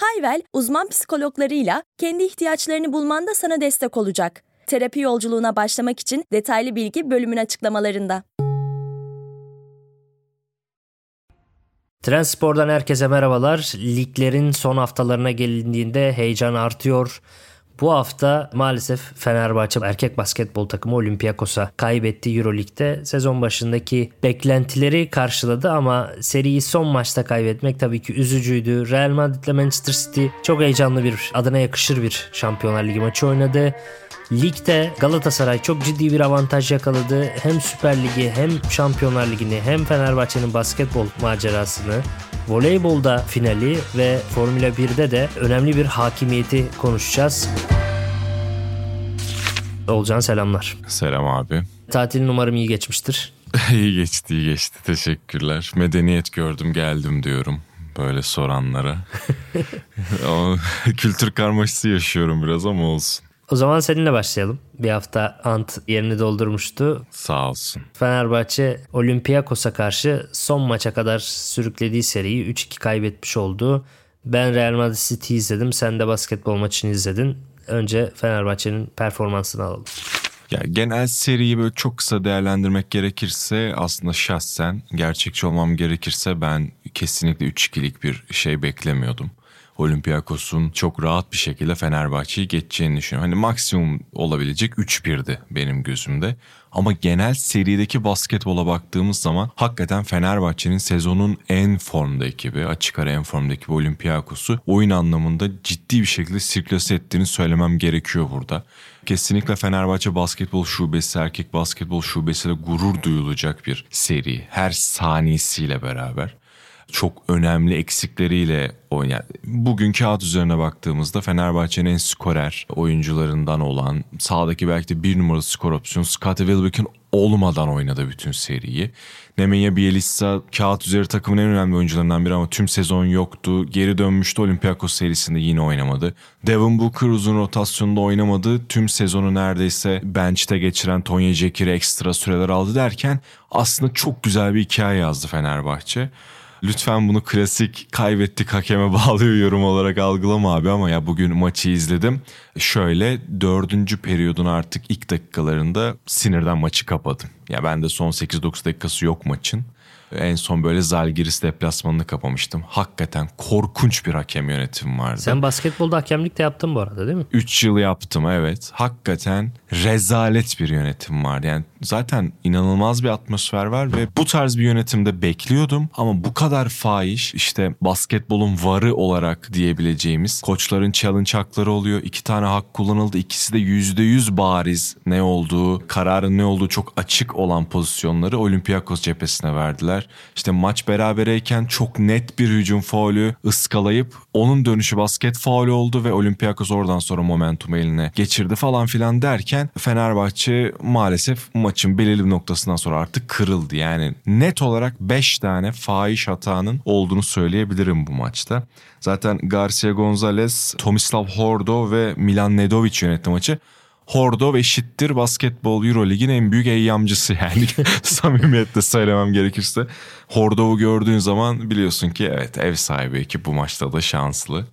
Hayvel, uzman psikologlarıyla kendi ihtiyaçlarını bulmanda sana destek olacak. Terapi yolculuğuna başlamak için detaylı bilgi bölümün açıklamalarında. Transpor'dan herkese merhabalar. Liglerin son haftalarına gelindiğinde heyecan artıyor. Bu hafta maalesef Fenerbahçe erkek basketbol takımı Olympiakos'a kaybetti Euroleague'de. Sezon başındaki beklentileri karşıladı ama seriyi son maçta kaybetmek tabii ki üzücüydü. Real Madrid ile Manchester City çok heyecanlı bir adına yakışır bir Şampiyonlar Ligi maçı oynadı. Ligde Galatasaray çok ciddi bir avantaj yakaladı. Hem Süper Ligi hem Şampiyonlar Ligi'ni hem Fenerbahçe'nin basketbol macerasını voleybolda finali ve Formula 1'de de önemli bir hakimiyeti konuşacağız. Olcan selamlar. Selam abi. Tatilin umarım iyi geçmiştir. İyi geçti, iyi geçti. Teşekkürler. Medeniyet gördüm, geldim diyorum böyle soranlara. kültür karmaşası yaşıyorum biraz ama olsun. O zaman seninle başlayalım. Bir hafta Ant yerini doldurmuştu. Sağ olsun. Fenerbahçe Olympiakos'a karşı son maça kadar sürüklediği seriyi 3-2 kaybetmiş oldu. Ben Real Madrid City izledim. Sen de basketbol maçını izledin. Önce Fenerbahçe'nin performansını alalım. Ya genel seriyi böyle çok kısa değerlendirmek gerekirse aslında şahsen gerçekçi olmam gerekirse ben kesinlikle 3-2'lik bir şey beklemiyordum. Olympiakos'un çok rahat bir şekilde Fenerbahçe'yi geçeceğini düşünüyorum. Hani maksimum olabilecek 3-1'di benim gözümde. Ama genel serideki basketbola baktığımız zaman hakikaten Fenerbahçe'nin sezonun en formda ekibi, açık ara en formda ekibi Olympiakos'u oyun anlamında ciddi bir şekilde sirklase ettiğini söylemem gerekiyor burada. Kesinlikle Fenerbahçe basketbol şubesi, erkek basketbol şubesiyle gurur duyulacak bir seri. Her saniyesiyle beraber çok önemli eksikleriyle oynayan. Bugün kağıt üzerine baktığımızda Fenerbahçe'nin en skorer oyuncularından olan sağdaki belki de bir numaralı skor opsiyonu Scottie Wilbeck'in olmadan oynadı bütün seriyi. Nemanja Bielitsa kağıt üzeri takımın en önemli oyuncularından biri ama tüm sezon yoktu. Geri dönmüştü Olympiakos serisinde yine oynamadı. Devin Booker uzun rotasyonda oynamadı. Tüm sezonu neredeyse bench'te geçiren Tonya Jekir'e ekstra süreler aldı derken aslında çok güzel bir hikaye yazdı Fenerbahçe. Lütfen bunu klasik kaybettik hakeme bağlıyor yorum olarak algılama abi ama ya bugün maçı izledim. Şöyle dördüncü periyodun artık ilk dakikalarında sinirden maçı kapadım. Ya ben de son 8-9 dakikası yok maçın. En son böyle Zalgiris deplasmanını kapamıştım. Hakikaten korkunç bir hakem yönetimi vardı. Sen basketbolda hakemlik de yaptın bu arada değil mi? 3 yıl yaptım evet. Hakikaten rezalet bir yönetim var. Yani zaten inanılmaz bir atmosfer var ve bu tarz bir yönetimde bekliyordum ama bu kadar fahiş işte basketbolun varı olarak diyebileceğimiz koçların challenge hakları oluyor. İki tane hak kullanıldı. İkisi de yüzde yüz bariz ne olduğu, kararın ne olduğu çok açık olan pozisyonları Olympiakos cephesine verdiler. İşte maç berabereyken çok net bir hücum faulü ıskalayıp onun dönüşü basket faulü oldu ve Olympiakos oradan sonra momentum eline geçirdi falan filan derken Fenerbahçe maalesef maçın belirli bir noktasından sonra artık kırıldı. Yani net olarak 5 tane fahiş hatanın olduğunu söyleyebilirim bu maçta. Zaten Garcia Gonzalez, Tomislav Hordo ve Milan Nedovic yönetti maçı. Hordo eşittir basketbol Eurolig'in en büyük eyyamcısı yani samimiyetle söylemem gerekirse. Hordov'u gördüğün zaman biliyorsun ki evet ev sahibi ekip bu maçta da şanslı.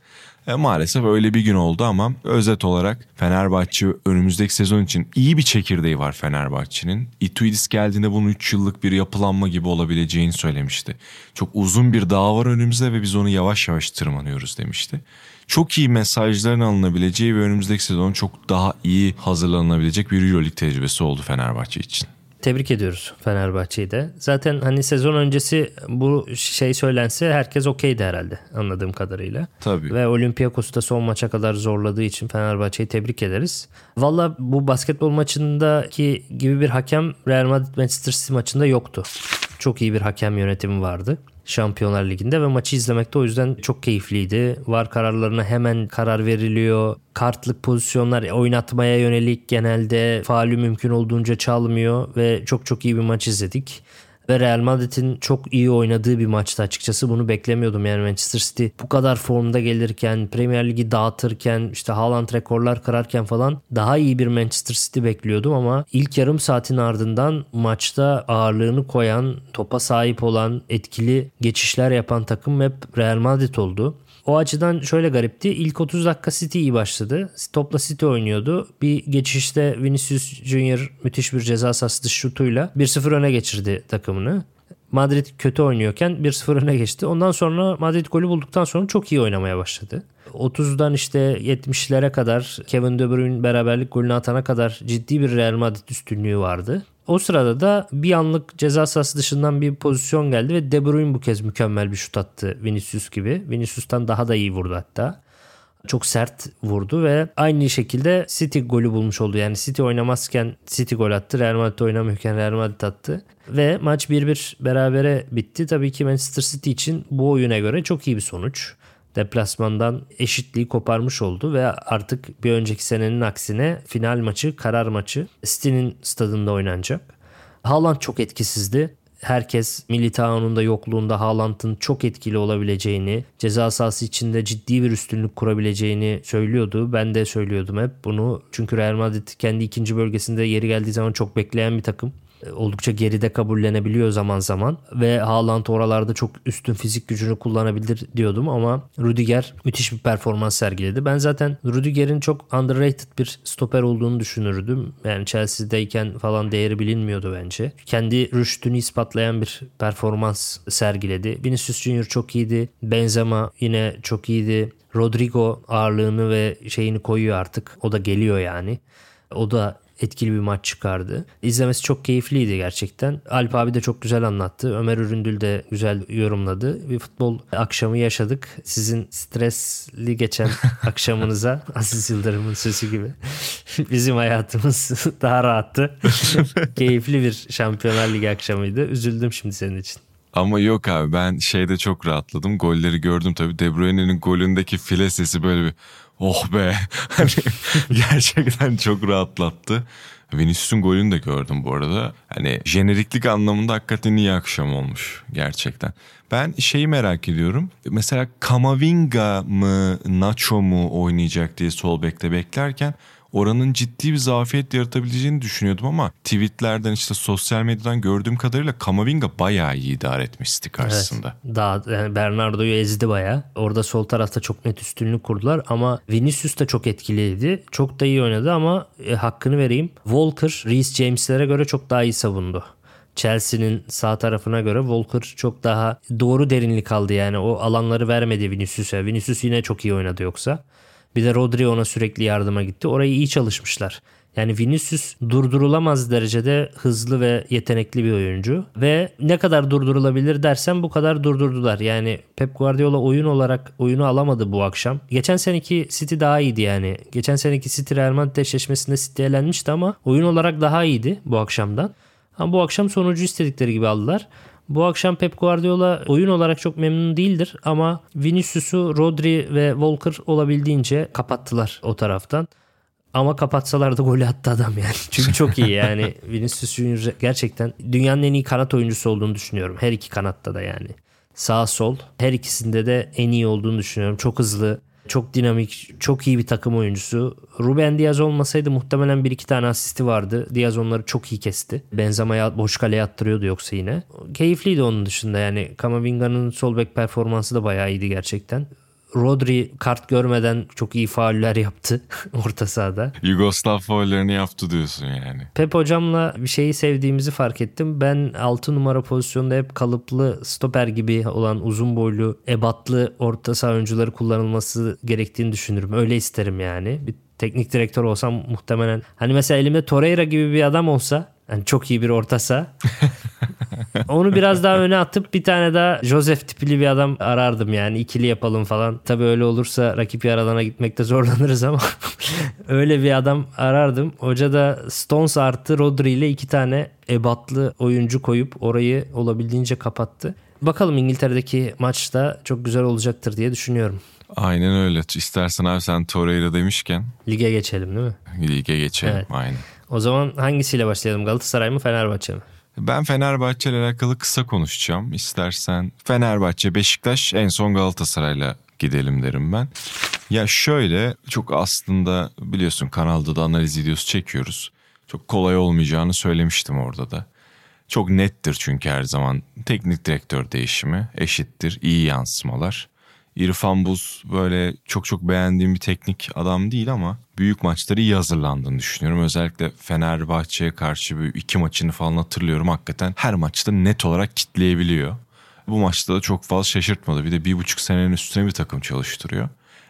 E, maalesef öyle bir gün oldu ama özet olarak Fenerbahçe önümüzdeki sezon için iyi bir çekirdeği var Fenerbahçe'nin. Ituidis geldiğinde bunun 3 yıllık bir yapılanma gibi olabileceğini söylemişti. Çok uzun bir dağ var önümüzde ve biz onu yavaş yavaş tırmanıyoruz demişti. Çok iyi mesajların alınabileceği ve önümüzdeki sezon çok daha iyi hazırlanabilecek bir Euroleague tecrübesi oldu Fenerbahçe için. Tebrik ediyoruz Fenerbahçe'yi de. Zaten hani sezon öncesi bu şey söylense herkes okeydi herhalde anladığım kadarıyla. Tabii. Ve Olympiakos'u da son maça kadar zorladığı için Fenerbahçe'yi tebrik ederiz. Valla bu basketbol maçındaki gibi bir hakem Real Madrid Manchester City maçında yoktu. Çok iyi bir hakem yönetimi vardı. Şampiyonlar Ligi'nde ve maçı izlemek de o yüzden çok keyifliydi. Var kararlarına hemen karar veriliyor. Kartlık pozisyonlar oynatmaya yönelik genelde faali mümkün olduğunca çalmıyor ve çok çok iyi bir maç izledik ve Real Madrid'in çok iyi oynadığı bir maçtı açıkçası. Bunu beklemiyordum yani Manchester City bu kadar formda gelirken, Premier Ligi dağıtırken, işte Haaland rekorlar kırarken falan daha iyi bir Manchester City bekliyordum ama ilk yarım saatin ardından maçta ağırlığını koyan, topa sahip olan, etkili geçişler yapan takım hep Real Madrid oldu. O açıdan şöyle garipti. İlk 30 dakika City iyi başladı. Topla City oynuyordu. Bir geçişte Vinicius Junior müthiş bir ceza sahası şutuyla 1-0 öne geçirdi takımını. Madrid kötü oynuyorken 1-0 öne geçti. Ondan sonra Madrid golü bulduktan sonra çok iyi oynamaya başladı. 30'dan işte 70'lere kadar Kevin De Bruyne beraberlik golünü atana kadar ciddi bir Real Madrid üstünlüğü vardı. O sırada da bir anlık ceza sahası dışından bir pozisyon geldi ve De Bruyne bu kez mükemmel bir şut attı Vinicius gibi. Vinicius'tan daha da iyi vurdu hatta. Çok sert vurdu ve aynı şekilde City golü bulmuş oldu. Yani City oynamazken City gol attı. Real Madrid oynamıyorken Real Madrid attı. Ve maç 1-1 berabere bitti. Tabii ki Manchester City için bu oyuna göre çok iyi bir sonuç deplasmandan eşitliği koparmış oldu ve artık bir önceki senenin aksine final maçı, karar maçı City'nin stadında oynanacak. Haaland çok etkisizdi. Herkes Militao'nun da yokluğunda Haaland'ın çok etkili olabileceğini, ceza sahası içinde ciddi bir üstünlük kurabileceğini söylüyordu. Ben de söylüyordum hep bunu. Çünkü Real Madrid kendi ikinci bölgesinde yeri geldiği zaman çok bekleyen bir takım oldukça geride kabullenebiliyor zaman zaman ve Haaland oralarda çok üstün fizik gücünü kullanabilir diyordum ama Rudiger müthiş bir performans sergiledi. Ben zaten Rudiger'in çok underrated bir stoper olduğunu düşünürdüm. Yani Chelsea'deyken falan değeri bilinmiyordu bence. Kendi rüştünü ispatlayan bir performans sergiledi. Vinicius Junior çok iyiydi. Benzema yine çok iyiydi. Rodrigo ağırlığını ve şeyini koyuyor artık. O da geliyor yani. O da etkili bir maç çıkardı. İzlemesi çok keyifliydi gerçekten. Alp abi de çok güzel anlattı. Ömer Üründül de güzel yorumladı. Bir futbol akşamı yaşadık. Sizin stresli geçen akşamınıza Aziz Yıldırım'ın sözü gibi. Bizim hayatımız daha rahattı. Keyifli bir Şampiyonlar Ligi akşamıydı. Üzüldüm şimdi senin için. Ama yok abi ben şeyde çok rahatladım. Golleri gördüm tabii. De Bruyne'nin golündeki file sesi böyle bir oh be. Hani gerçekten çok rahatlattı. Vinicius'un golünü de gördüm bu arada. Hani jeneriklik anlamında hakikaten iyi akşam olmuş gerçekten. Ben şeyi merak ediyorum. Mesela Kamavinga mı Nacho mu oynayacak diye sol bekte beklerken oranın ciddi bir zafiyet yaratabileceğini düşünüyordum ama tweetlerden işte sosyal medyadan gördüğüm kadarıyla Kamavinga bayağı iyi idare etmiş karşısında. Evet, daha yani Bernardo'yu ezdi bayağı. Orada sol tarafta çok net üstünlük kurdular ama Vinicius da çok etkiliydi. Çok da iyi oynadı ama e, hakkını vereyim. Walker, Reece James'lere göre çok daha iyi savundu. Chelsea'nin sağ tarafına göre Walker çok daha doğru derinlik aldı yani o alanları vermedi Vinicius'a. Vinicius yine çok iyi oynadı yoksa. Bir de Rodri ona sürekli yardıma gitti. Orayı iyi çalışmışlar. Yani Vinicius durdurulamaz derecede hızlı ve yetenekli bir oyuncu. Ve ne kadar durdurulabilir dersen bu kadar durdurdular. Yani Pep Guardiola oyun olarak oyunu alamadı bu akşam. Geçen seneki City daha iyiydi yani. Geçen seneki City Real Madrid eşleşmesinde City elenmişti ama oyun olarak daha iyiydi bu akşamdan. Ama bu akşam sonucu istedikleri gibi aldılar. Bu akşam Pep Guardiola oyun olarak çok memnun değildir ama Vinicius'u Rodri ve Walker olabildiğince kapattılar o taraftan. Ama kapatsalar da golü attı adam yani. Çünkü çok iyi yani. Vinicius Junior gerçekten dünyanın en iyi kanat oyuncusu olduğunu düşünüyorum. Her iki kanatta da yani. Sağ sol her ikisinde de en iyi olduğunu düşünüyorum. Çok hızlı, çok dinamik, çok iyi bir takım oyuncusu. Ruben Diaz olmasaydı muhtemelen bir iki tane asisti vardı. Diaz onları çok iyi kesti. Benzema'ya boş kaleye attırıyordu yoksa yine. Keyifliydi onun dışında yani. Kamavinga'nın sol bek performansı da bayağı iyiydi gerçekten. Rodri kart görmeden çok iyi fauller yaptı orta sahada. Yugoslav faullerini yaptı diyorsun yani. Pep hocamla bir şeyi sevdiğimizi fark ettim. Ben 6 numara pozisyonda hep kalıplı stoper gibi olan uzun boylu, ebatlı orta saha oyuncuları kullanılması gerektiğini düşünürüm. Öyle isterim yani. Bir teknik direktör olsam muhtemelen hani mesela elimde Torreira gibi bir adam olsa yani çok iyi bir orta saha. Onu biraz daha öne atıp bir tane daha Joseph tipli bir adam arardım yani ikili yapalım falan. Tabii öyle olursa rakip yaralana gitmekte zorlanırız ama öyle bir adam arardım. Hoca da Stones artı Rodri ile iki tane ebatlı oyuncu koyup orayı olabildiğince kapattı. Bakalım İngiltere'deki maçta çok güzel olacaktır diye düşünüyorum. Aynen öyle. İstersen abi sen Torreira demişken Lige geçelim değil mi? lige geçelim. Evet. Aynen. O zaman hangisiyle başlayalım? Galatasaray mı Fenerbahçe mi? Ben Fenerbahçe ile alakalı kısa konuşacağım. İstersen Fenerbahçe, Beşiktaş en son Galatasaray'la gidelim derim ben. Ya şöyle çok aslında biliyorsun kanalda da analiz videosu çekiyoruz. Çok kolay olmayacağını söylemiştim orada da. Çok nettir çünkü her zaman teknik direktör değişimi eşittir iyi yansımalar. İrfan Buz böyle çok çok beğendiğim bir teknik adam değil ama büyük maçları iyi hazırlandığını düşünüyorum. Özellikle Fenerbahçe'ye karşı bir iki maçını falan hatırlıyorum. Hakikaten her maçta net olarak kitleyebiliyor. Bu maçta da çok fazla şaşırtmadı. Bir de bir buçuk senenin üstüne bir takım çalıştırıyor.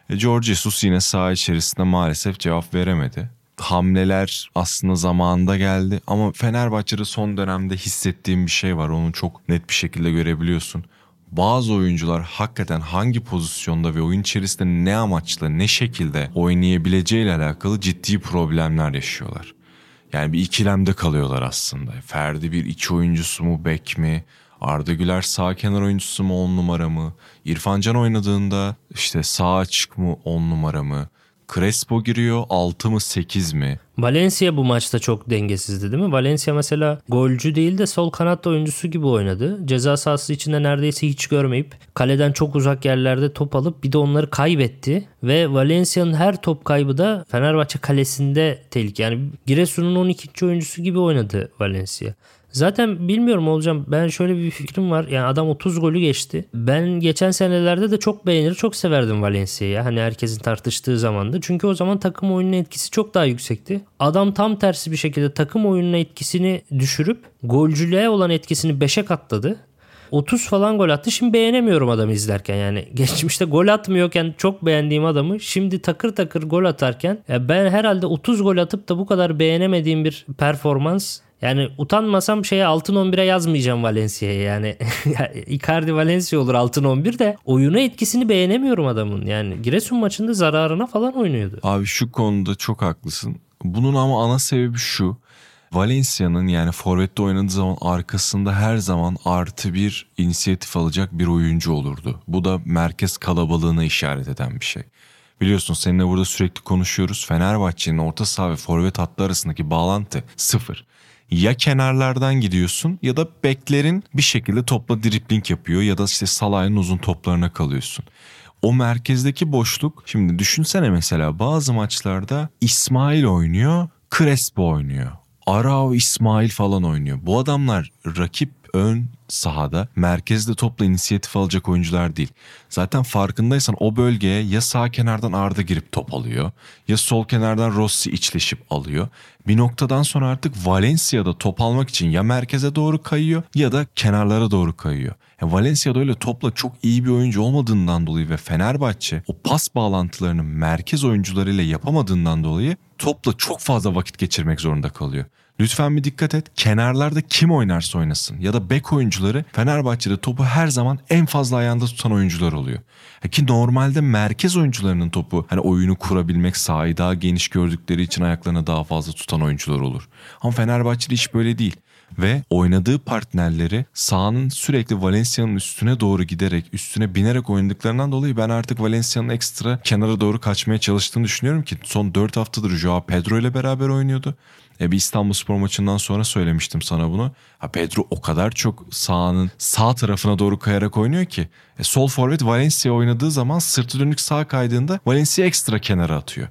E, George Jesus yine saha içerisinde maalesef cevap veremedi. Hamleler aslında zamanında geldi ama Fenerbahçe'de son dönemde hissettiğim bir şey var. Onu çok net bir şekilde görebiliyorsun. Bazı oyuncular hakikaten hangi pozisyonda ve oyun içerisinde ne amaçla ne şekilde oynayabileceğiyle alakalı ciddi problemler yaşıyorlar. Yani bir ikilemde kalıyorlar aslında. Ferdi bir iç oyuncusu mu, bek mi? Arda Güler sağ kenar oyuncusu mu 10 numara mı? İrfan Can oynadığında işte sağ açık mı 10 numara mı? Crespo giriyor 6 mı 8 mi? Valencia bu maçta çok dengesizdi değil mi? Valencia mesela golcü değil de sol kanat oyuncusu gibi oynadı. Ceza sahası içinde neredeyse hiç görmeyip kaleden çok uzak yerlerde top alıp bir de onları kaybetti. Ve Valencia'nın her top kaybı da Fenerbahçe kalesinde tehlike. Yani Giresun'un 12. oyuncusu gibi oynadı Valencia. Zaten bilmiyorum olacağım. Ben şöyle bir fikrim var. Yani adam 30 golü geçti. Ben geçen senelerde de çok beğenir, çok severdim Valencia'yı. Hani herkesin tartıştığı zamandı. Çünkü o zaman takım oyununa etkisi çok daha yüksekti. Adam tam tersi bir şekilde takım oyununa etkisini düşürüp golcülüğe olan etkisini 5'e katladı. 30 falan gol attı. Şimdi beğenemiyorum adamı izlerken yani. Geçmişte gol atmıyorken çok beğendiğim adamı şimdi takır takır gol atarken ben herhalde 30 gol atıp da bu kadar beğenemediğim bir performans yani utanmasam şeye altın 11'e yazmayacağım Valencia'ya yani. Icardi Valencia olur altın 11 de oyuna etkisini beğenemiyorum adamın. Yani Giresun maçında zararına falan oynuyordu. Abi şu konuda çok haklısın. Bunun ama ana sebebi şu. Valencia'nın yani forvette oynadığı zaman arkasında her zaman artı bir inisiyatif alacak bir oyuncu olurdu. Bu da merkez kalabalığına işaret eden bir şey. Biliyorsun seninle burada sürekli konuşuyoruz. Fenerbahçe'nin orta saha ve forvet hattı arasındaki bağlantı sıfır. Ya kenarlardan gidiyorsun ya da beklerin bir şekilde topla dripling yapıyor ya da işte Salah'ın uzun toplarına kalıyorsun. O merkezdeki boşluk şimdi düşünsene mesela bazı maçlarda İsmail oynuyor, Crespo oynuyor. Arao İsmail falan oynuyor. Bu adamlar rakip ön sahada merkezde topla inisiyatif alacak oyuncular değil. Zaten farkındaysan o bölgeye ya sağ kenardan Arda girip top alıyor ya sol kenardan Rossi içleşip alıyor. Bir noktadan sonra artık Valencia'da top almak için ya merkeze doğru kayıyor ya da kenarlara doğru kayıyor. Yani Valencia'da öyle topla çok iyi bir oyuncu olmadığından dolayı ve Fenerbahçe o pas bağlantılarını merkez oyuncularıyla yapamadığından dolayı topla çok fazla vakit geçirmek zorunda kalıyor. Lütfen bir dikkat et. Kenarlarda kim oynarsa oynasın ya da bek oyuncuları Fenerbahçe'de topu her zaman en fazla ayağında tutan oyuncular oluyor. Ki normalde merkez oyuncularının topu hani oyunu kurabilmek sahayı daha geniş gördükleri için ayaklarını daha fazla tutan oyuncular olur. Ama Fenerbahçe'de hiç böyle değil ve oynadığı partnerleri sahanın sürekli Valencia'nın üstüne doğru giderek, üstüne binerek oynadıklarından dolayı ben artık Valencia'nın ekstra kenara doğru kaçmaya çalıştığını düşünüyorum ki son 4 haftadır Joao Pedro ile beraber oynuyordu. E, bir İstanbul Spor maçından sonra söylemiştim sana bunu. Ha Pedro o kadar çok sahanın sağ tarafına doğru kayarak oynuyor ki. E, sol forvet Valencia oynadığı zaman sırtı dönük sağ kaydığında Valencia ekstra kenara atıyor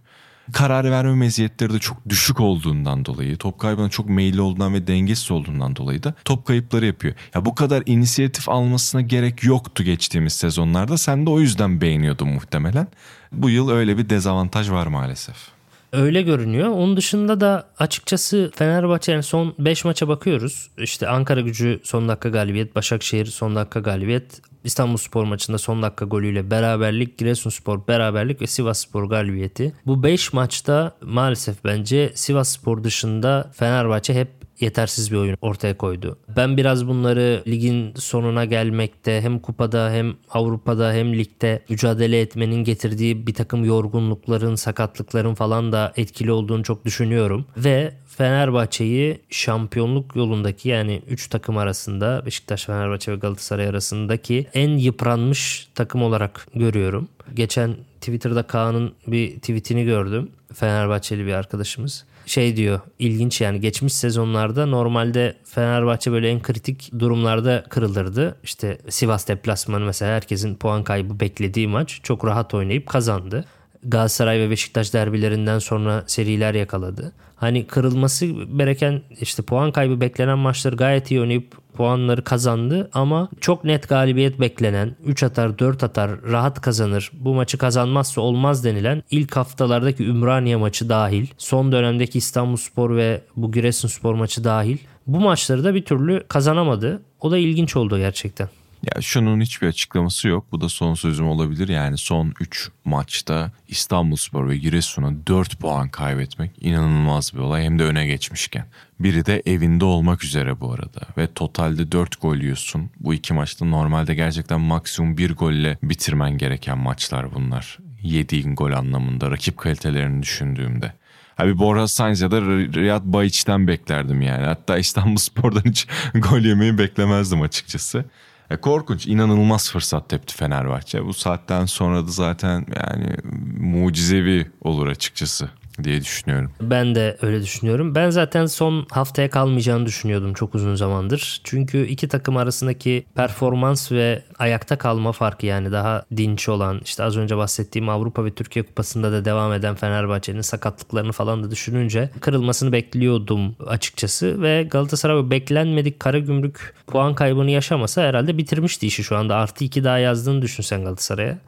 karar verme meziyetleri de çok düşük olduğundan dolayı, top kaybına çok meyilli olduğundan ve dengesiz olduğundan dolayı da top kayıpları yapıyor. Ya bu kadar inisiyatif almasına gerek yoktu geçtiğimiz sezonlarda. Sen de o yüzden beğeniyordun muhtemelen. Bu yıl öyle bir dezavantaj var maalesef. Öyle görünüyor. Onun dışında da açıkçası Fenerbahçe'nin son 5 maça bakıyoruz. İşte Ankara gücü son dakika galibiyet, Başakşehir son dakika galibiyet, İstanbul Spor maçında son dakika golüyle beraberlik, Giresunspor beraberlik ve Sivas Spor galibiyeti. Bu 5 maçta maalesef bence Sivas Spor dışında Fenerbahçe hep yetersiz bir oyun ortaya koydu. Ben biraz bunları ligin sonuna gelmekte hem kupada hem Avrupa'da hem ligde mücadele etmenin getirdiği bir takım yorgunlukların, sakatlıkların falan da etkili olduğunu çok düşünüyorum. Ve Fenerbahçe'yi şampiyonluk yolundaki yani 3 takım arasında Beşiktaş, Fenerbahçe ve Galatasaray arasındaki en yıpranmış takım olarak görüyorum. Geçen Twitter'da Kaan'ın bir tweetini gördüm. Fenerbahçeli bir arkadaşımız. Şey diyor ilginç yani geçmiş sezonlarda normalde Fenerbahçe böyle en kritik durumlarda kırılırdı. İşte Sivas deplasmanı mesela herkesin puan kaybı beklediği maç çok rahat oynayıp kazandı. Galatasaray ve Beşiktaş derbilerinden sonra seriler yakaladı. Hani kırılması gereken işte puan kaybı beklenen maçları gayet iyi oynayıp puanları kazandı ama çok net galibiyet beklenen 3 atar 4 atar rahat kazanır bu maçı kazanmazsa olmaz denilen ilk haftalardaki Ümraniye maçı dahil son dönemdeki İstanbulspor ve bu Giresunspor maçı dahil bu maçları da bir türlü kazanamadı. O da ilginç oldu gerçekten. Ya şunun hiçbir açıklaması yok. Bu da son sözüm olabilir. Yani son 3 maçta İstanbulspor ve Giresun'a 4 puan kaybetmek inanılmaz bir olay. Hem de öne geçmişken. Biri de evinde olmak üzere bu arada. Ve totalde 4 gol yiyorsun. Bu iki maçta normalde gerçekten maksimum 1 golle bitirmen gereken maçlar bunlar. Yediğin gol anlamında rakip kalitelerini düşündüğümde. Abi Borja Sainz ya da Riyad Bayiç'ten beklerdim yani. Hatta İstanbul Spor'dan hiç gol yemeyi beklemezdim açıkçası. E, korkunç, inanılmaz fırsat tepti Fenerbahçe. Bu saatten sonra da zaten yani mucizevi olur açıkçası diye düşünüyorum. Ben de öyle düşünüyorum. Ben zaten son haftaya kalmayacağını düşünüyordum çok uzun zamandır. Çünkü iki takım arasındaki performans ve ayakta kalma farkı yani daha dinç olan işte az önce bahsettiğim Avrupa ve Türkiye Kupası'nda da devam eden Fenerbahçe'nin sakatlıklarını falan da düşününce kırılmasını bekliyordum açıkçası ve Galatasaray beklenmedik kara gümrük puan kaybını yaşamasa herhalde bitirmişti işi şu anda. Artı iki daha yazdığını düşünsen Galatasaray'a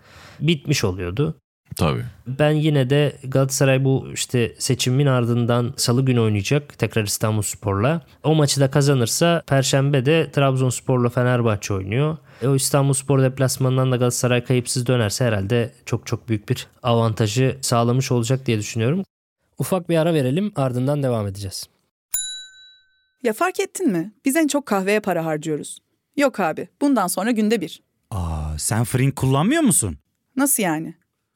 bitmiş oluyordu. Tabii. Ben yine de Galatasaray bu işte seçimin ardından salı günü oynayacak tekrar İstanbul Spor'la. O maçı da kazanırsa Perşembe de Trabzonspor'la Fenerbahçe oynuyor. E o İstanbul Spor deplasmanından da Galatasaray kayıpsız dönerse herhalde çok çok büyük bir avantajı sağlamış olacak diye düşünüyorum. Ufak bir ara verelim ardından devam edeceğiz. Ya fark ettin mi? Biz en çok kahveye para harcıyoruz. Yok abi bundan sonra günde bir. Aa, sen Frink kullanmıyor musun? Nasıl yani?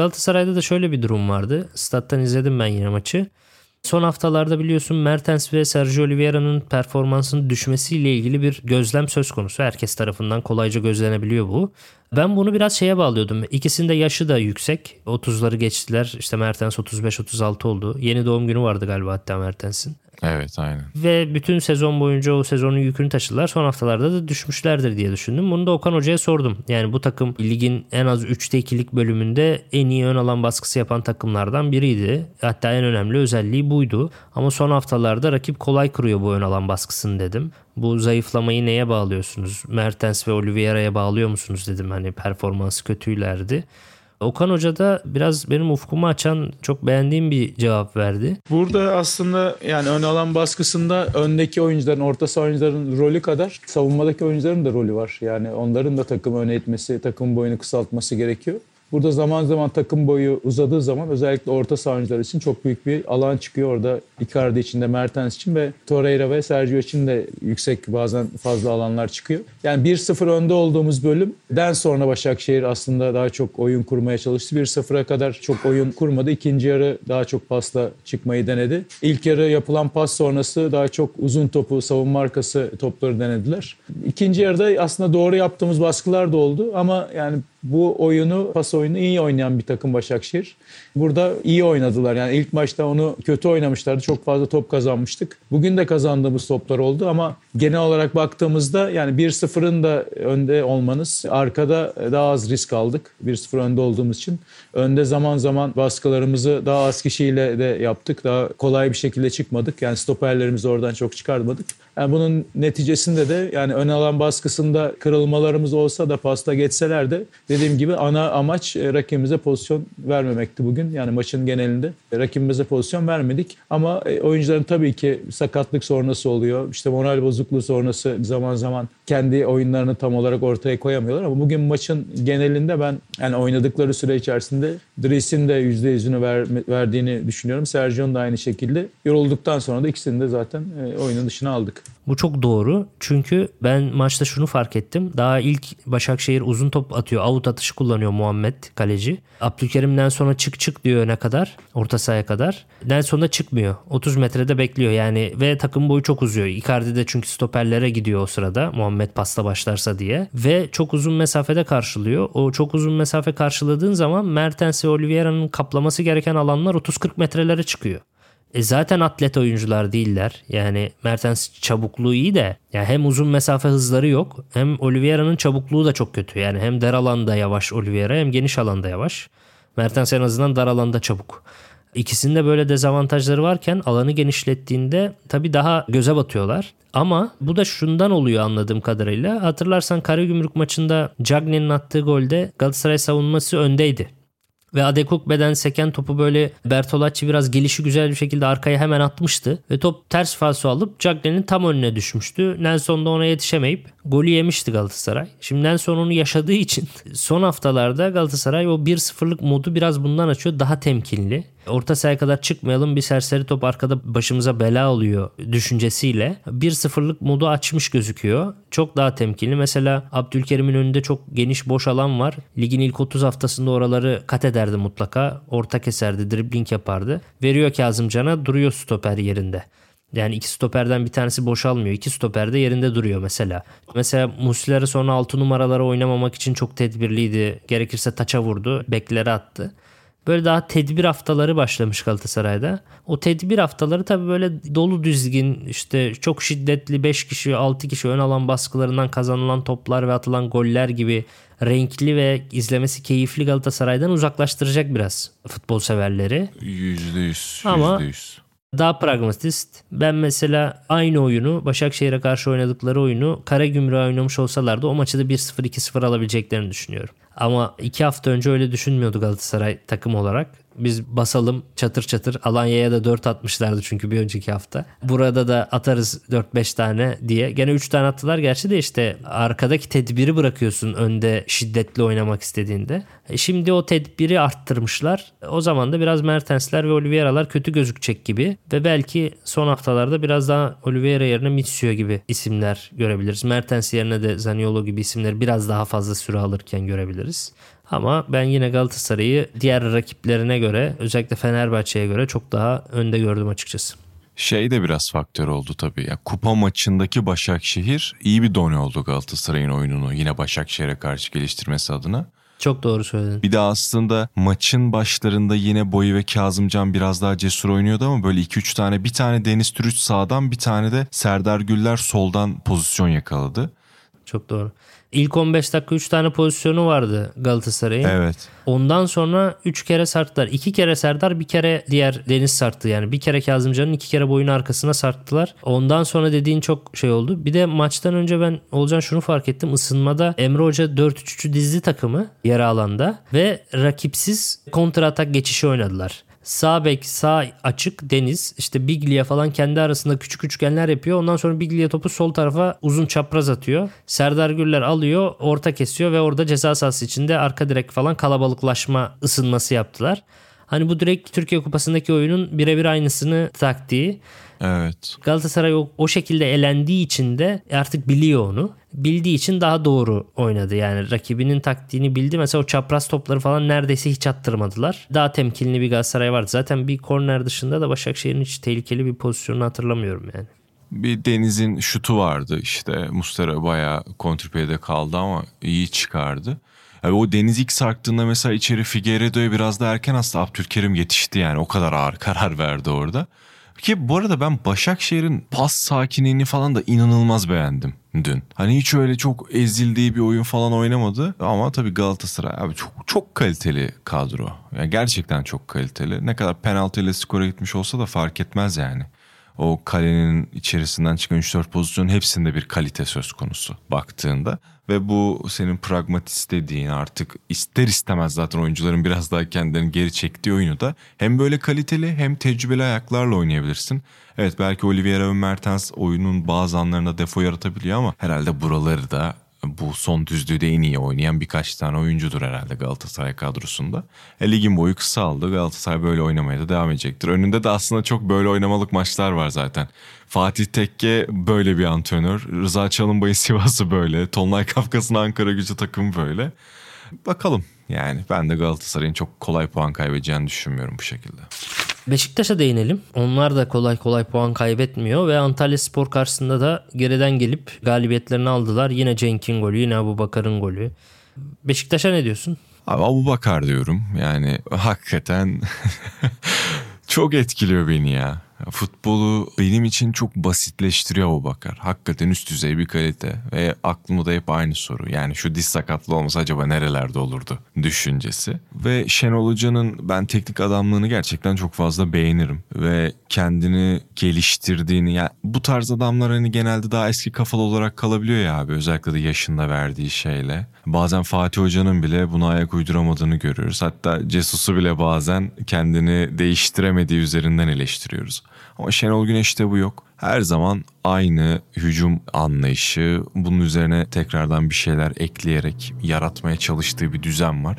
Galatasaray'da da şöyle bir durum vardı. Stat'tan izledim ben yine maçı. Son haftalarda biliyorsun Mertens ve Sergio Oliveira'nın performansının düşmesiyle ilgili bir gözlem söz konusu. Herkes tarafından kolayca gözlenebiliyor bu. Ben bunu biraz şeye bağlıyordum. İkisinin yaşı da yüksek. 30'ları geçtiler. İşte Mertens 35-36 oldu. Yeni doğum günü vardı galiba hatta Mertens'in. Evet aynen. Ve bütün sezon boyunca o sezonun yükünü taşıdılar. Son haftalarda da düşmüşlerdir diye düşündüm. Bunu da Okan Hoca'ya sordum. Yani bu takım ligin en az 3'te 2'lik bölümünde en iyi ön alan baskısı yapan takımlardan biriydi. Hatta en önemli özelliği buydu. Ama son haftalarda rakip kolay kırıyor bu ön alan baskısını dedim. Bu zayıflamayı neye bağlıyorsunuz? Mertens ve Oliveira'ya bağlıyor musunuz dedim. Hani performansı kötüylerdi. Okan Hoca da biraz benim ufkumu açan çok beğendiğim bir cevap verdi. Burada aslında yani ön alan baskısında öndeki oyuncuların, orta saha oyuncuların rolü kadar savunmadaki oyuncuların da rolü var. Yani onların da takımı öne itmesi, takım boyunu kısaltması gerekiyor. Burada zaman zaman takım boyu uzadığı zaman özellikle orta sahancılar için çok büyük bir alan çıkıyor. Orada Icardi için de Mertens için ve Torreira ve Sergio için de yüksek bazen fazla alanlar çıkıyor. Yani 1-0 önde olduğumuz bölümden sonra Başakşehir aslında daha çok oyun kurmaya çalıştı. 1-0'a kadar çok oyun kurmadı. İkinci yarı daha çok pasla çıkmayı denedi. İlk yarı yapılan pas sonrası daha çok uzun topu, savunma arkası topları denediler. İkinci yarıda aslında doğru yaptığımız baskılar da oldu ama yani bu oyunu, pas oyunu iyi oynayan bir takım Başakşehir. Burada iyi oynadılar. Yani ilk maçta onu kötü oynamışlardı. Çok fazla top kazanmıştık. Bugün de kazandığımız toplar oldu ama genel olarak baktığımızda yani 1-0'ın da önde olmanız arkada daha az risk aldık. 1-0 önde olduğumuz için. Önde zaman zaman baskılarımızı daha az kişiyle de yaptık. Daha kolay bir şekilde çıkmadık. Yani stoperlerimizi oradan çok çıkarmadık. Yani bunun neticesinde de yani ön alan baskısında kırılmalarımız olsa da pasta geçseler de dediğim gibi ana amaç e, rakibimize pozisyon vermemekti bugün. Yani maçın genelinde rakibimize pozisyon vermedik. Ama e, oyuncuların tabii ki sakatlık sonrası oluyor. İşte moral bozukluğu sonrası zaman zaman kendi oyunlarını tam olarak ortaya koyamıyorlar. Ama bugün maçın genelinde ben yani oynadıkları süre içerisinde Dris'in de %100'ünü ver, verdiğini düşünüyorum. Sergio'nun da aynı şekilde. Yorulduktan sonra da ikisini de zaten e, oyunun dışına aldık. Bu çok doğru. Çünkü ben maçta şunu fark ettim. Daha ilk Başakşehir uzun top atıyor. Avut atışı kullanıyor Muhammed kaleci. Abdülkerim'den sonra çık çık diyor ne kadar. Orta sahaya kadar. Nelson da çıkmıyor. 30 metrede bekliyor yani ve takım boyu çok uzuyor. Icardi de çünkü stoperlere gidiyor o sırada. Muhammed pasta başlarsa diye. Ve çok uzun mesafede karşılıyor. O çok uzun mesafe karşıladığın zaman Mertens ve Oliveira'nın kaplaması gereken alanlar 30-40 metrelere çıkıyor. E zaten atlet oyuncular değiller. Yani Mertens çabukluğu iyi de yani hem uzun mesafe hızları yok hem Oliveira'nın çabukluğu da çok kötü. Yani hem dar alanda yavaş Oliveira hem geniş alanda yavaş. Mertens en azından dar alanda çabuk. İkisinde böyle dezavantajları varken alanı genişlettiğinde tabii daha göze batıyorlar. Ama bu da şundan oluyor anladığım kadarıyla. Hatırlarsan Karagümrük maçında Cagney'in attığı golde Galatasaray savunması öndeydi. Ve Adekuk beden seken topu böyle Bertolacci biraz gelişi güzel bir şekilde arkaya hemen atmıştı. Ve top ters falso alıp Cagney'in tam önüne düşmüştü. Nelson da ona yetişemeyip golü yemişti Galatasaray. Şimdi Nelson onu yaşadığı için son haftalarda Galatasaray o 1-0'lık modu biraz bundan açıyor. Daha temkinli. Orta sahaya kadar çıkmayalım bir serseri top arkada başımıza bela oluyor düşüncesiyle 1-0'lık modu açmış gözüküyor. Çok daha temkinli. Mesela Abdülkerim'in önünde çok geniş boş alan var. Ligin ilk 30 haftasında oraları kat ederdi mutlaka. Orta keserdi, dribbling yapardı. Veriyor Kazımcan'a duruyor stoper yerinde. Yani iki stoperden bir tanesi boşalmıyor. İki stoper de yerinde duruyor mesela. Mesela Muslera sonra 6 numaralara oynamamak için çok tedbirliydi. Gerekirse taça vurdu. Beklere attı. Böyle daha tedbir haftaları başlamış Galatasaray'da. O tedbir haftaları tabii böyle dolu düzgün işte çok şiddetli 5 kişi 6 kişi ön alan baskılarından kazanılan toplar ve atılan goller gibi renkli ve izlemesi keyifli Galatasaray'dan uzaklaştıracak biraz futbol severleri. %100. Ama %100. Daha pragmatist. Ben mesela aynı oyunu Başakşehir'e karşı oynadıkları oyunu Karagümrük'e oynamış olsalardı o maçı da 1-0 2-0 alabileceklerini düşünüyorum. Ama iki hafta önce öyle düşünmüyordu Galatasaray takım olarak. Biz basalım çatır çatır Alanya'ya da 4 atmışlardı çünkü bir önceki hafta. Burada da atarız 4-5 tane diye. Gene 3 tane attılar gerçi de işte arkadaki tedbiri bırakıyorsun önde şiddetli oynamak istediğinde. E şimdi o tedbiri arttırmışlar. O zaman da biraz Mertensler ve Oliveira'lar kötü gözükecek gibi. Ve belki son haftalarda biraz daha Oliveira yerine Mitsio gibi isimler görebiliriz. Mertens yerine de Zaniolo gibi isimleri biraz daha fazla süre alırken görebiliriz. Ama ben yine Galatasaray'ı diğer rakiplerine göre özellikle Fenerbahçe'ye göre çok daha önde gördüm açıkçası. Şey de biraz faktör oldu tabii. Ya, kupa maçındaki Başakşehir iyi bir done oldu Galatasaray'ın oyununu yine Başakşehir'e karşı geliştirmesi adına. Çok doğru söyledin. Bir de aslında maçın başlarında yine Boyu ve Kazımcan biraz daha cesur oynuyordu ama böyle 2-3 tane bir tane Deniz Türüç sağdan bir tane de Serdar Güller soldan pozisyon yakaladı. Çok doğru. İlk 15 dakika 3 tane pozisyonu vardı Galatasaray'ın. Evet. Ondan sonra 3 kere sarttılar. 2 kere Serdar bir kere diğer Deniz sarttı. Yani bir kere Kazımcan'ın iki kere boyun arkasına sarttılar. Ondan sonra dediğin çok şey oldu. Bir de maçtan önce ben Olcan şunu fark ettim. Isınmada Emre Hoca 4-3-3'ü dizdi takımı yarı alanda ve rakipsiz kontra atak geçişi oynadılar. Sağ bek sağ açık Deniz işte Biglia falan kendi arasında küçük üçgenler yapıyor. Ondan sonra Biglia topu sol tarafa uzun çapraz atıyor. Serdar Güller alıyor orta kesiyor ve orada ceza sahası içinde arka direk falan kalabalıklaşma ısınması yaptılar. Hani bu direkt Türkiye Kupası'ndaki oyunun birebir aynısını taktiği. Evet. Galatasaray o, o şekilde elendiği için de artık biliyor onu. Bildiği için daha doğru oynadı. Yani rakibinin taktiğini bildi. Mesela o çapraz topları falan neredeyse hiç attırmadılar. Daha temkinli bir Galatasaray vardı. Zaten bir korner dışında da Başakşehir'in hiç tehlikeli bir pozisyonunu hatırlamıyorum yani. Bir Deniz'in şutu vardı işte. Mustera bayağı kontrpeyde kaldı ama iyi çıkardı. Yani o deniz ilk sarktığında mesela içeri Figueiredo'ya biraz da erken aslında Abdülkerim yetişti yani. O kadar ağır karar verdi orada. Ki bu arada ben Başakşehir'in pas sakinliğini falan da inanılmaz beğendim dün. Hani hiç öyle çok ezildiği bir oyun falan oynamadı ama tabii Galatasaray abi çok çok kaliteli kadro. Yani gerçekten çok kaliteli. Ne kadar penaltıyla skora gitmiş olsa da fark etmez yani o kalenin içerisinden çıkan 3-4 pozisyonun hepsinde bir kalite söz konusu baktığında. Ve bu senin pragmatist dediğin artık ister istemez zaten oyuncuların biraz daha kendilerini geri çektiği oyunu da hem böyle kaliteli hem tecrübeli ayaklarla oynayabilirsin. Evet belki Oliveira ve Mertens oyunun bazı anlarında defo yaratabiliyor ama herhalde buraları da bu son düzlüğü de en iyi oynayan birkaç tane oyuncudur herhalde Galatasaray kadrosunda. E, ligin boyu kısaldı. Galatasaray böyle oynamaya da devam edecektir. Önünde de aslında çok böyle oynamalık maçlar var zaten. Fatih Tekke böyle bir antrenör. Rıza Çalınbay'ın Sivas'ı böyle. Tonlay Kafkas'ın Ankara gücü takımı böyle. Bakalım yani ben de Galatasaray'ın çok kolay puan kaybedeceğini düşünmüyorum bu şekilde. Beşiktaş'a değinelim. Onlar da kolay kolay puan kaybetmiyor ve Antalya Spor karşısında da geriden gelip galibiyetlerini aldılar. Yine Cenk'in golü, yine Abu Bakar'ın golü. Beşiktaş'a ne diyorsun? Abi Abu Bakar diyorum. Yani hakikaten çok etkiliyor beni ya. Futbolu benim için çok basitleştiriyor o bakar. Hakikaten üst düzey bir kalite ve aklımda da hep aynı soru. Yani şu diz sakatlığı olmasa acaba nerelerde olurdu düşüncesi. Ve Şenol Hoca'nın ben teknik adamlığını gerçekten çok fazla beğenirim. Ve kendini geliştirdiğini yani bu tarz adamlar hani genelde daha eski kafalı olarak kalabiliyor ya abi. Özellikle de yaşında verdiği şeyle. Bazen Fatih Hoca'nın bile buna ayak uyduramadığını görüyoruz. Hatta Cesus'u bile bazen kendini değiştiremediği üzerinden eleştiriyoruz. Ama Şenol Güneş'te bu yok. Her zaman aynı hücum anlayışı, bunun üzerine tekrardan bir şeyler ekleyerek yaratmaya çalıştığı bir düzen var.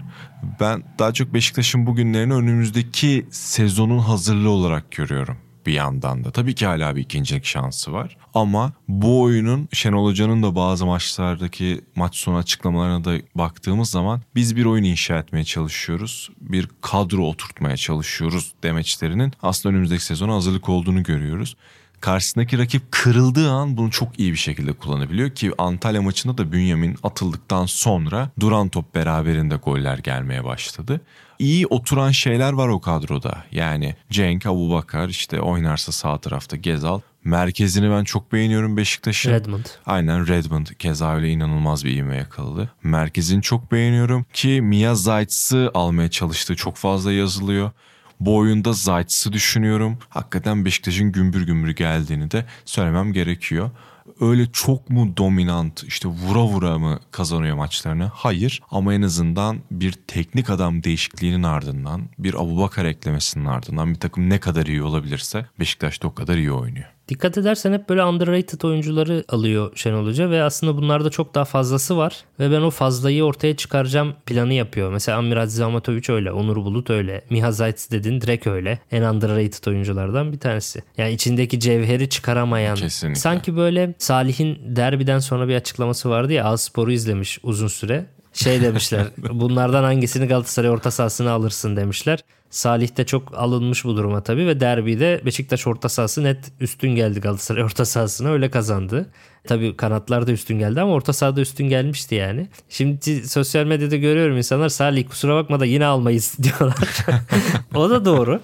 Ben daha çok Beşiktaş'ın bugünlerini önümüzdeki sezonun hazırlığı olarak görüyorum bir yandan da. Tabii ki hala bir ikincilik şansı var. Ama bu oyunun Şenol Hoca'nın da bazı maçlardaki maç sonu açıklamalarına da baktığımız zaman biz bir oyun inşa etmeye çalışıyoruz. Bir kadro oturtmaya çalışıyoruz demeçlerinin aslında önümüzdeki sezona hazırlık olduğunu görüyoruz karşısındaki rakip kırıldığı an bunu çok iyi bir şekilde kullanabiliyor ki Antalya maçında da Bünyamin atıldıktan sonra duran top beraberinde goller gelmeye başladı. İyi oturan şeyler var o kadroda. Yani Cenk, Abubakar işte oynarsa sağ tarafta Gezal. Merkezini ben çok beğeniyorum Beşiktaş'ın. Redmond. Aynen Redmond keza öyle inanılmaz bir ivme yakaladı. Merkezini çok beğeniyorum ki Mia Zayt'sı almaya çalıştığı çok fazla yazılıyor. Bu oyunda Zayt'sı düşünüyorum. Hakikaten Beşiktaş'ın gümbür gümbür geldiğini de söylemem gerekiyor. Öyle çok mu dominant işte vura vura mı kazanıyor maçlarını? Hayır ama en azından bir teknik adam değişikliğinin ardından bir Abubakar eklemesinin ardından bir takım ne kadar iyi olabilirse Beşiktaş da o kadar iyi oynuyor. Dikkat edersen hep böyle underrated oyuncuları alıyor Şenol Hoca ve aslında bunlarda çok daha fazlası var ve ben o fazlayı ortaya çıkaracağım planı yapıyor. Mesela Amiradze Amatoviç öyle, Onur Bulut öyle, Miha Zayt's dedin direkt öyle. En underrated oyunculardan bir tanesi. Yani içindeki cevheri çıkaramayan. Kesinlikle. Sanki böyle Salih'in derbiden sonra bir açıklaması vardı ya Alspor'u izlemiş uzun süre. Şey demişler bunlardan hangisini Galatasaray orta sahasına alırsın demişler. Salih de çok alınmış bu duruma tabii ve derbide Beşiktaş orta sahası net üstün geldi Galatasaray orta sahasına öyle kazandı. Tabii kanatlar da üstün geldi ama orta sahada üstün gelmişti yani. Şimdi sosyal medyada görüyorum insanlar Salih kusura bakma da yine almayız diyorlar. o da doğru.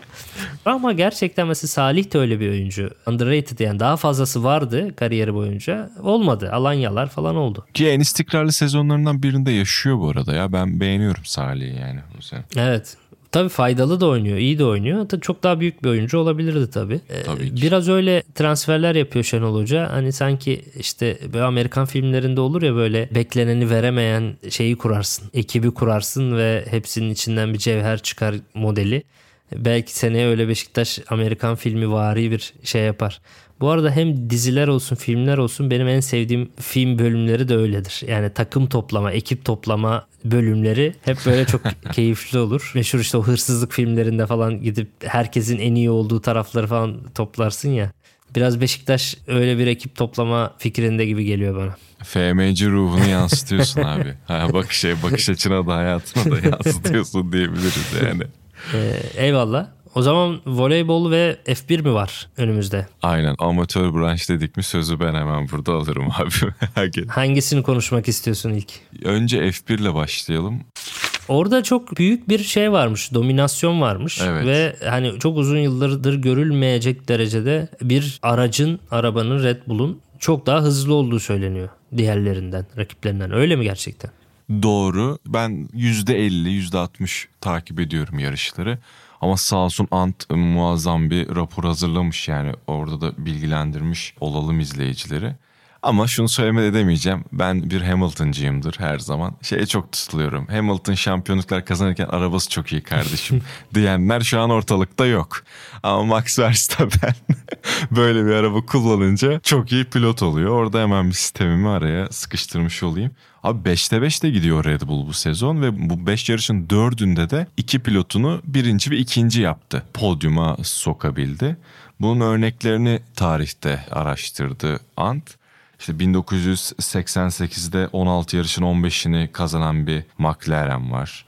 Ama gerçekten mesela Salih de öyle bir oyuncu. Underrated yani daha fazlası vardı kariyeri boyunca. Olmadı. Alanyalar falan oldu. Ki en istikrarlı sezonlarından birinde yaşıyor bu arada ya. Ben beğeniyorum Salih'i yani bu sene. Evet. Tabii faydalı da oynuyor, iyi de oynuyor. Çok daha büyük bir oyuncu olabilirdi tabii. Ee, Tabii ki. Biraz öyle transferler yapıyor Şenol Hoca. Hani sanki işte böyle Amerikan filmlerinde olur ya böyle bekleneni veremeyen şeyi kurarsın. Ekibi kurarsın ve hepsinin içinden bir cevher çıkar modeli. Belki seneye öyle Beşiktaş Amerikan filmi vari bir şey yapar. Bu arada hem diziler olsun filmler olsun benim en sevdiğim film bölümleri de öyledir. Yani takım toplama, ekip toplama bölümleri hep böyle çok keyifli olur. Meşhur işte o hırsızlık filmlerinde falan gidip herkesin en iyi olduğu tarafları falan toplarsın ya. Biraz Beşiktaş öyle bir ekip toplama fikrinde gibi geliyor bana. FMC ruhunu yansıtıyorsun abi. Ha, bakış, bakış açına da hayatına da yansıtıyorsun diyebiliriz yani. Ee, eyvallah. O zaman voleybol ve F1 mi var önümüzde? Aynen amatör branş dedik mi sözü ben hemen burada alırım abi. Hangisini konuşmak istiyorsun ilk? Önce F1 ile başlayalım. Orada çok büyük bir şey varmış, dominasyon varmış Evet. ve hani çok uzun yıllardır görülmeyecek derecede bir aracın, arabanın Red Bull'un çok daha hızlı olduğu söyleniyor diğerlerinden, rakiplerinden. Öyle mi gerçekten? Doğru. Ben %50, %60 takip ediyorum yarışları. Ama sağ olsun Ant muazzam bir rapor hazırlamış yani orada da bilgilendirmiş olalım izleyicileri. Ama şunu söylemeden edemeyeceğim. Ben bir Hamilton'cıyımdır her zaman. Şeye çok tutuluyorum. Hamilton şampiyonluklar kazanırken arabası çok iyi kardeşim diyenler şu an ortalıkta yok. Ama Max Verstappen böyle bir araba kullanınca çok iyi pilot oluyor. Orada hemen bir sistemimi araya sıkıştırmış olayım. Abi 5'te 5 de gidiyor Red Bull bu sezon ve bu 5 yarışın dördünde de iki pilotunu birinci ve ikinci yaptı. Podyuma sokabildi. Bunun örneklerini tarihte araştırdı Ant. İşte 1988'de 16 yarışın 15'ini kazanan bir McLaren var.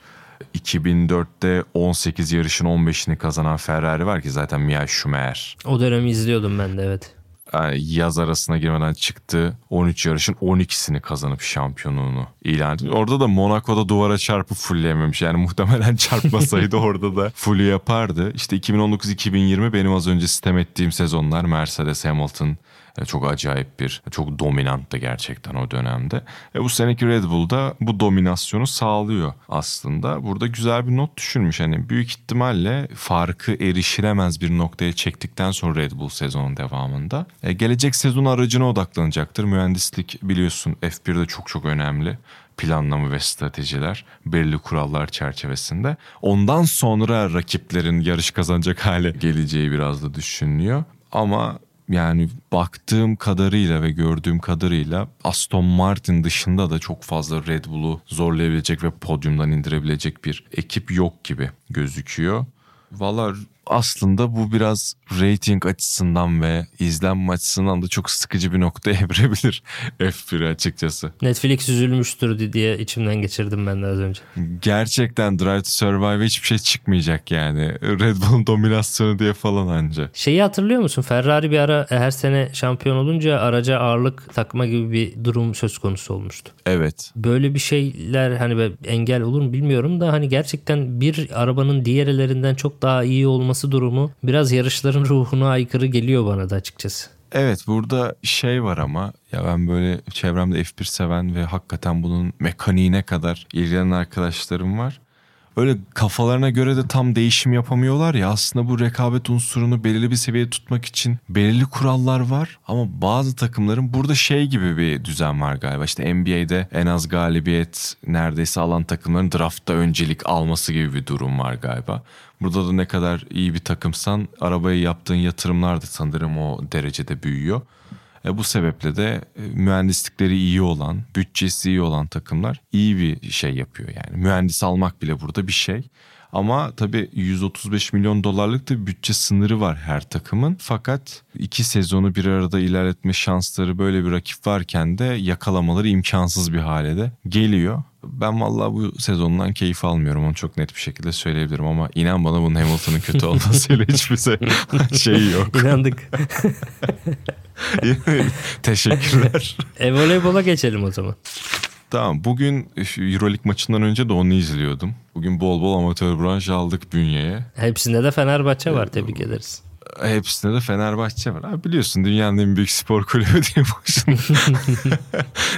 2004'te 18 yarışın 15'ini kazanan Ferrari var ki zaten Michael Schumacher O dönemi izliyordum ben de evet. yani yaz arasına girmeden çıktı. 13 yarışın 12'sini kazanıp şampiyonluğunu ilan etti. Orada da Monaco'da duvara çarpıp fullleyememiş. Yani muhtemelen çarpmasaydı orada da fully yapardı. İşte 2019-2020 benim az önce sistem ettiğim sezonlar Mercedes Hamilton çok acayip bir, çok dominanttı gerçekten o dönemde. E bu seneki Red Bull'da bu dominasyonu sağlıyor aslında. Burada güzel bir not düşürmüş. Hani büyük ihtimalle farkı erişilemez bir noktaya çektikten sonra Red Bull sezonun devamında. E, gelecek sezon aracına odaklanacaktır. Mühendislik biliyorsun F1'de çok çok önemli planlama ve stratejiler belirli kurallar çerçevesinde. Ondan sonra rakiplerin yarış kazanacak hale geleceği biraz da düşünülüyor. Ama yani baktığım kadarıyla ve gördüğüm kadarıyla Aston Martin dışında da çok fazla Red Bull'u zorlayabilecek ve podyumdan indirebilecek bir ekip yok gibi gözüküyor. Valla aslında bu biraz rating açısından ve izlenme açısından da çok sıkıcı bir noktaya evrilebilir F1 açıkçası. Netflix üzülmüştür diye içimden geçirdim ben de az önce. Gerçekten Drive to Survive hiçbir şey çıkmayacak yani. Red Bull'un dominasyonu diye falan anca. Şeyi hatırlıyor musun? Ferrari bir ara her sene şampiyon olunca araca ağırlık takma gibi bir durum söz konusu olmuştu. Evet. Böyle bir şeyler hani engel olur mu bilmiyorum da hani gerçekten bir arabanın diğerlerinden çok daha iyi olması durumu biraz yarışların ruhuna aykırı geliyor bana da açıkçası. Evet burada şey var ama ya ben böyle çevremde F1 seven ve hakikaten bunun mekaniğine kadar ilgilenen arkadaşlarım var. Öyle kafalarına göre de tam değişim yapamıyorlar ya aslında bu rekabet unsurunu belirli bir seviyede tutmak için belirli kurallar var ama bazı takımların burada şey gibi bir düzen var galiba işte NBA'de en az galibiyet neredeyse alan takımların draftta öncelik alması gibi bir durum var galiba. Burada da ne kadar iyi bir takımsan arabaya yaptığın yatırımlar da sanırım o derecede büyüyor. E, bu sebeple de e, mühendislikleri iyi olan, bütçesi iyi olan takımlar iyi bir şey yapıyor yani. Mühendis almak bile burada bir şey. Ama tabii 135 milyon dolarlık da bütçe sınırı var her takımın. Fakat iki sezonu bir arada ilerletme şansları böyle bir rakip varken de yakalamaları imkansız bir hale de geliyor. Ben vallahi bu sezondan keyif almıyorum onu çok net bir şekilde söyleyebilirim ama inan bana bunun Hamilton'ın kötü olmasıyla hiçbir şeyi yok. İnandık. Teşekkürler. e voleybola geçelim o zaman. Tamam bugün Euroleague maçından önce de onu izliyordum. Bugün bol bol amatör branş aldık bünyeye. Hepsinde de Fenerbahçe var tebrik ederiz. Hepsinde de Fenerbahçe var. Abi biliyorsun dünyanın en büyük spor kulübü diye boşuna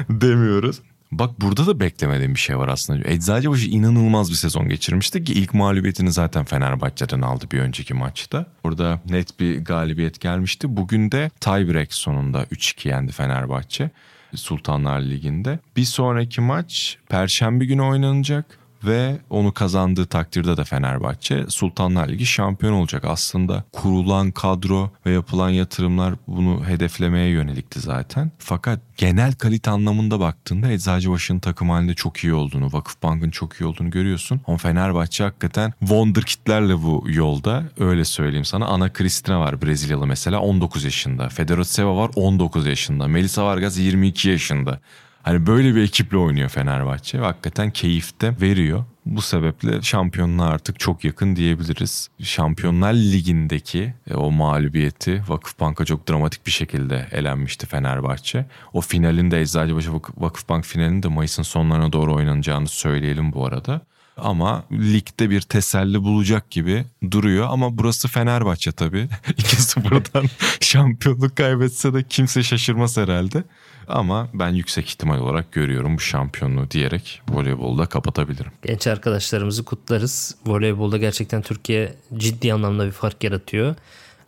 demiyoruz. Bak burada da beklemediğim bir şey var aslında. Eczacıbaşı inanılmaz bir sezon geçirmişti ki ilk mağlubiyetini zaten Fenerbahçe'den aldı bir önceki maçta. Orada net bir galibiyet gelmişti. Bugün de tiebreak sonunda 3-2 yendi Fenerbahçe Sultanlar Ligi'nde. Bir sonraki maç Perşembe günü oynanacak ve onu kazandığı takdirde de Fenerbahçe Sultanlar Ligi şampiyon olacak. Aslında kurulan kadro ve yapılan yatırımlar bunu hedeflemeye yönelikti zaten. Fakat genel kalite anlamında baktığında Eczacıbaşı'nın takım halinde çok iyi olduğunu, Vakıfbank'ın çok iyi olduğunu görüyorsun. Ama Fenerbahçe hakikaten wonderkidlerle bu yolda. Öyle söyleyeyim sana. Ana Cristina var Brezilyalı mesela 19 yaşında. Federico Silva var 19 yaşında. Melissa Vargas 22 yaşında. Hani böyle bir ekiple oynuyor Fenerbahçe hakikaten keyif de veriyor. Bu sebeple şampiyonluğa artık çok yakın diyebiliriz. Şampiyonlar Ligi'ndeki e, o mağlubiyeti Vakıfbank'a çok dramatik bir şekilde elenmişti Fenerbahçe. O finalinde Eczacıbaşı Vakıfbank finalinde Mayıs'ın sonlarına doğru oynanacağını söyleyelim bu arada. Ama ligde bir teselli bulacak gibi duruyor. Ama burası Fenerbahçe tabii. 2-0'dan şampiyonluk kaybetse de kimse şaşırmaz herhalde. Ama ben yüksek ihtimal olarak görüyorum bu şampiyonluğu diyerek voleybolda kapatabilirim. Genç arkadaşlarımızı kutlarız. Voleybolda gerçekten Türkiye ciddi anlamda bir fark yaratıyor.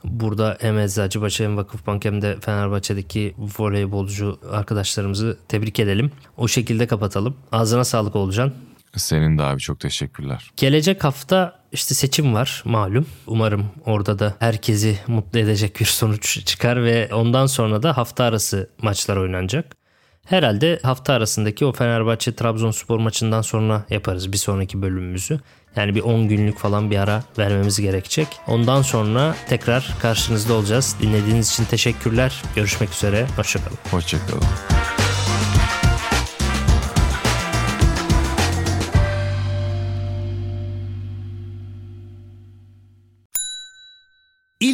Burada hem Eczacıbaşı hem Vakıfbank hem de Fenerbahçe'deki voleybolcu arkadaşlarımızı tebrik edelim. O şekilde kapatalım. Ağzına sağlık Olcan. Senin de abi çok teşekkürler. Gelecek hafta işte seçim var malum. Umarım orada da herkesi mutlu edecek bir sonuç çıkar ve ondan sonra da hafta arası maçlar oynanacak. Herhalde hafta arasındaki o Fenerbahçe Trabzonspor maçından sonra yaparız bir sonraki bölümümüzü. Yani bir 10 günlük falan bir ara vermemiz gerekecek. Ondan sonra tekrar karşınızda olacağız. Dinlediğiniz için teşekkürler. Görüşmek üzere. Hoşçakalın. Hoşçakalın.